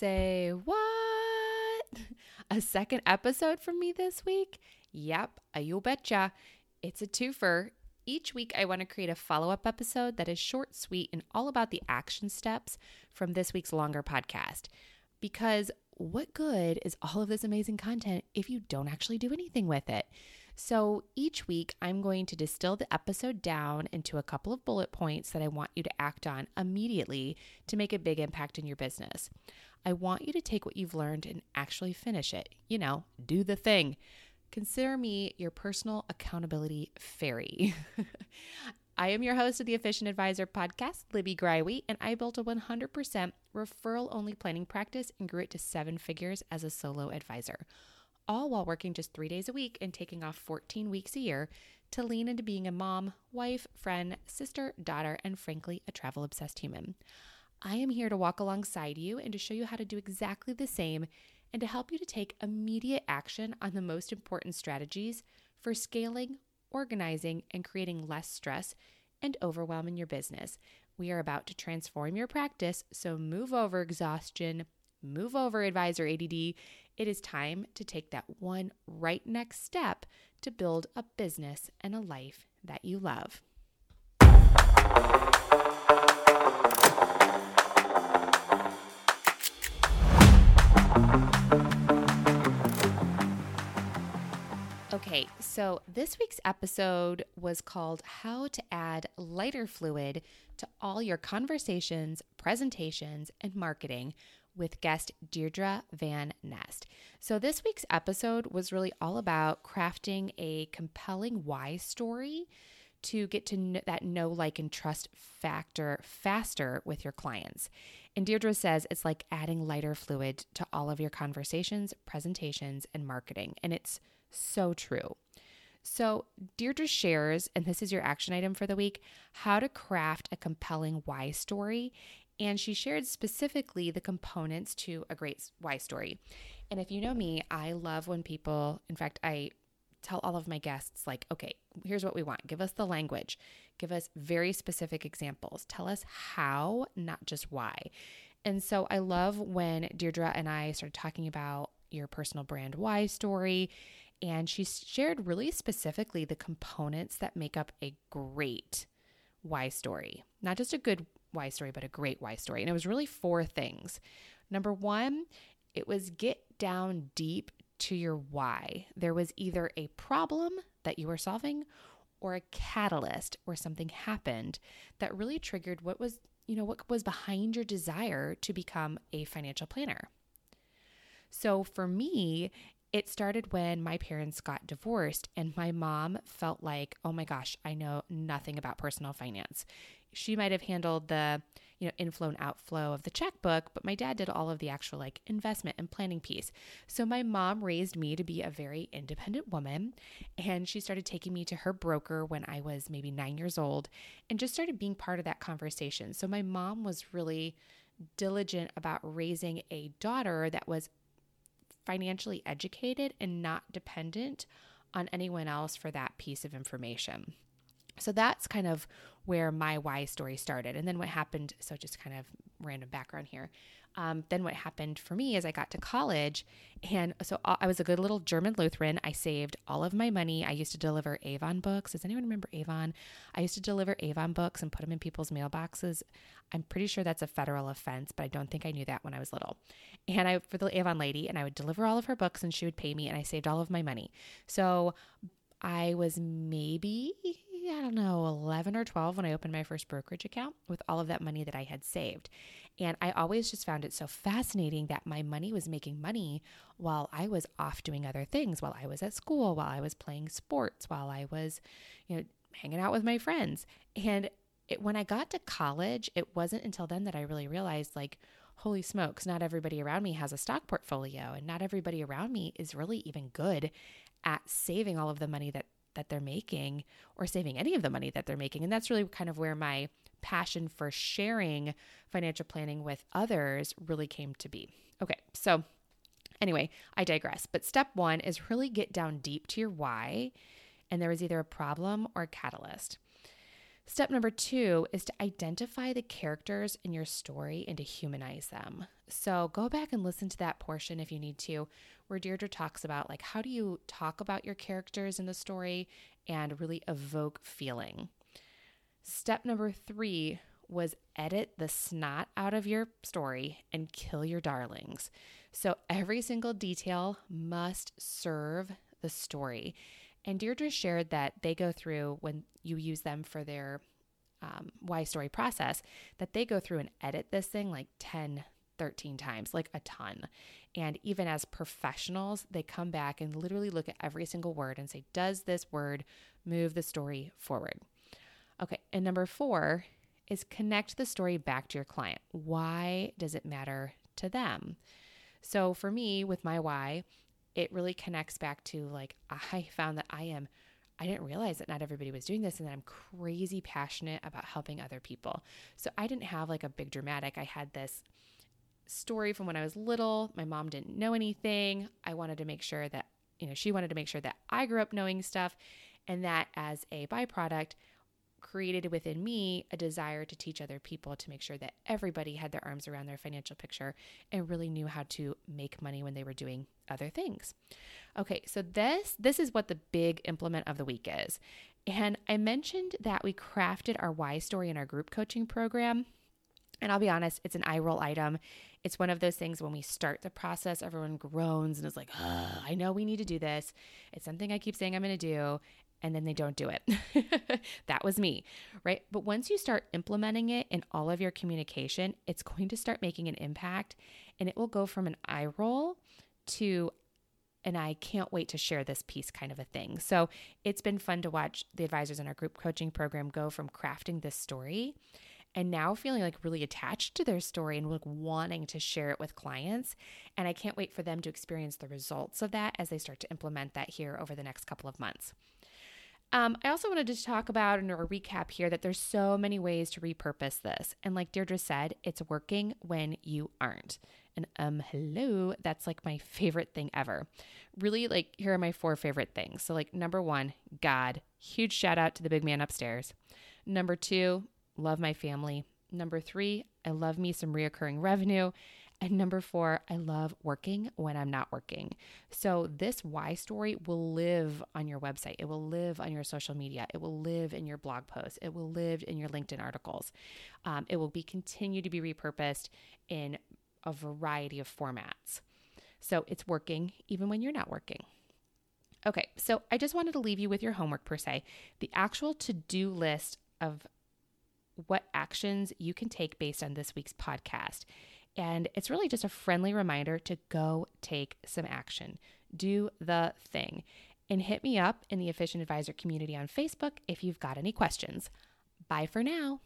Say what? A second episode from me this week? Yep, you betcha. It's a twofer. Each week, I want to create a follow up episode that is short, sweet, and all about the action steps from this week's longer podcast. Because what good is all of this amazing content if you don't actually do anything with it? So each week, I'm going to distill the episode down into a couple of bullet points that I want you to act on immediately to make a big impact in your business. I want you to take what you've learned and actually finish it. You know, do the thing. Consider me your personal accountability fairy. I am your host of the Efficient Advisor podcast, Libby Greiwe, and I built a 100% referral only planning practice and grew it to seven figures as a solo advisor, all while working just three days a week and taking off 14 weeks a year to lean into being a mom, wife, friend, sister, daughter, and frankly, a travel obsessed human. I am here to walk alongside you and to show you how to do exactly the same and to help you to take immediate action on the most important strategies for scaling, organizing, and creating less stress and overwhelm in your business. We are about to transform your practice, so move over exhaustion, move over advisor ADD. It is time to take that one right next step to build a business and a life that you love. Okay, so this week's episode was called How to Add Lighter Fluid to All Your Conversations, Presentations, and Marketing with guest Deirdre Van Nest. So, this week's episode was really all about crafting a compelling why story to get to know that know, like, and trust factor faster with your clients. And Deirdre says it's like adding lighter fluid to all of your conversations, presentations, and marketing. And it's so true. So, Deirdre shares, and this is your action item for the week, how to craft a compelling why story. And she shared specifically the components to a great why story. And if you know me, I love when people, in fact, I tell all of my guests, like, okay, here's what we want. Give us the language, give us very specific examples. Tell us how, not just why. And so I love when Deirdre and I started talking about your personal brand why story and she shared really specifically the components that make up a great why story. Not just a good why story, but a great why story. And it was really four things. Number one, it was get down deep to your why. There was either a problem that you were solving or a catalyst where something happened that really triggered what was, you know, what was behind your desire to become a financial planner. So for me, it started when my parents got divorced, and my mom felt like, oh my gosh, I know nothing about personal finance. She might have handled the, you know, inflow and outflow of the checkbook, but my dad did all of the actual like investment and planning piece. So my mom raised me to be a very independent woman, and she started taking me to her broker when I was maybe nine years old and just started being part of that conversation. So my mom was really diligent about raising a daughter that was financially educated and not dependent on anyone else for that piece of information. So that's kind of where my why story started. And then what happened, so just kind of random background here. Um, then what happened for me is I got to college, and so I was a good little German Lutheran. I saved all of my money. I used to deliver Avon books. Does anyone remember Avon? I used to deliver Avon books and put them in people's mailboxes. I'm pretty sure that's a federal offense, but I don't think I knew that when I was little. And I for the Avon lady, and I would deliver all of her books, and she would pay me, and I saved all of my money. So I was maybe I don't know, 11 or 12 when I opened my first brokerage account with all of that money that I had saved. And I always just found it so fascinating that my money was making money while I was off doing other things, while I was at school, while I was playing sports, while I was, you know, hanging out with my friends. And it, when I got to college, it wasn't until then that I really realized like, holy smokes, not everybody around me has a stock portfolio and not everybody around me is really even good at saving all of the money that that they're making or saving any of the money that they're making. And that's really kind of where my passion for sharing financial planning with others really came to be. Okay, so anyway, I digress. But step one is really get down deep to your why, and there is either a problem or a catalyst. Step number two is to identify the characters in your story and to humanize them. So go back and listen to that portion if you need to, where Deirdre talks about like how do you talk about your characters in the story and really evoke feeling. Step number three was edit the snot out of your story and kill your darlings. So every single detail must serve the story. And Deirdre shared that they go through when you use them for their um, why story process, that they go through and edit this thing like 10, 13 times, like a ton. And even as professionals, they come back and literally look at every single word and say, does this word move the story forward? Okay. And number four is connect the story back to your client. Why does it matter to them? So for me, with my why, it really connects back to like, I found that I am, I didn't realize that not everybody was doing this and that I'm crazy passionate about helping other people. So I didn't have like a big dramatic. I had this story from when I was little. My mom didn't know anything. I wanted to make sure that, you know, she wanted to make sure that I grew up knowing stuff and that as a byproduct, created within me a desire to teach other people to make sure that everybody had their arms around their financial picture and really knew how to make money when they were doing other things. Okay, so this this is what the big implement of the week is. And I mentioned that we crafted our why story in our group coaching program. And I'll be honest, it's an eye roll item. It's one of those things when we start the process, everyone groans and is like, I know we need to do this. It's something I keep saying I'm going to do and then they don't do it. that was me, right? But once you start implementing it in all of your communication, it's going to start making an impact and it will go from an eye roll to and I can't wait to share this piece kind of a thing. So it's been fun to watch the advisors in our group coaching program go from crafting this story and now feeling like really attached to their story and like wanting to share it with clients. And I can't wait for them to experience the results of that as they start to implement that here over the next couple of months. Um, I also wanted to talk about and a recap here that there's so many ways to repurpose this. And like Deirdre said, it's working when you aren't. And um, hello, that's like my favorite thing ever. Really, like, here are my four favorite things. So, like, number one, God. Huge shout out to the big man upstairs. Number two, love my family. Number three, I love me some reoccurring revenue. And number four, I love working when I'm not working. So, this why story will live on your website. It will live on your social media. It will live in your blog posts. It will live in your LinkedIn articles. Um, it will be continue to be repurposed in a variety of formats. So, it's working even when you're not working. Okay, so I just wanted to leave you with your homework per se. The actual to do list of what actions you can take based on this week's podcast. And it's really just a friendly reminder to go take some action, do the thing. And hit me up in the Efficient Advisor community on Facebook if you've got any questions. Bye for now.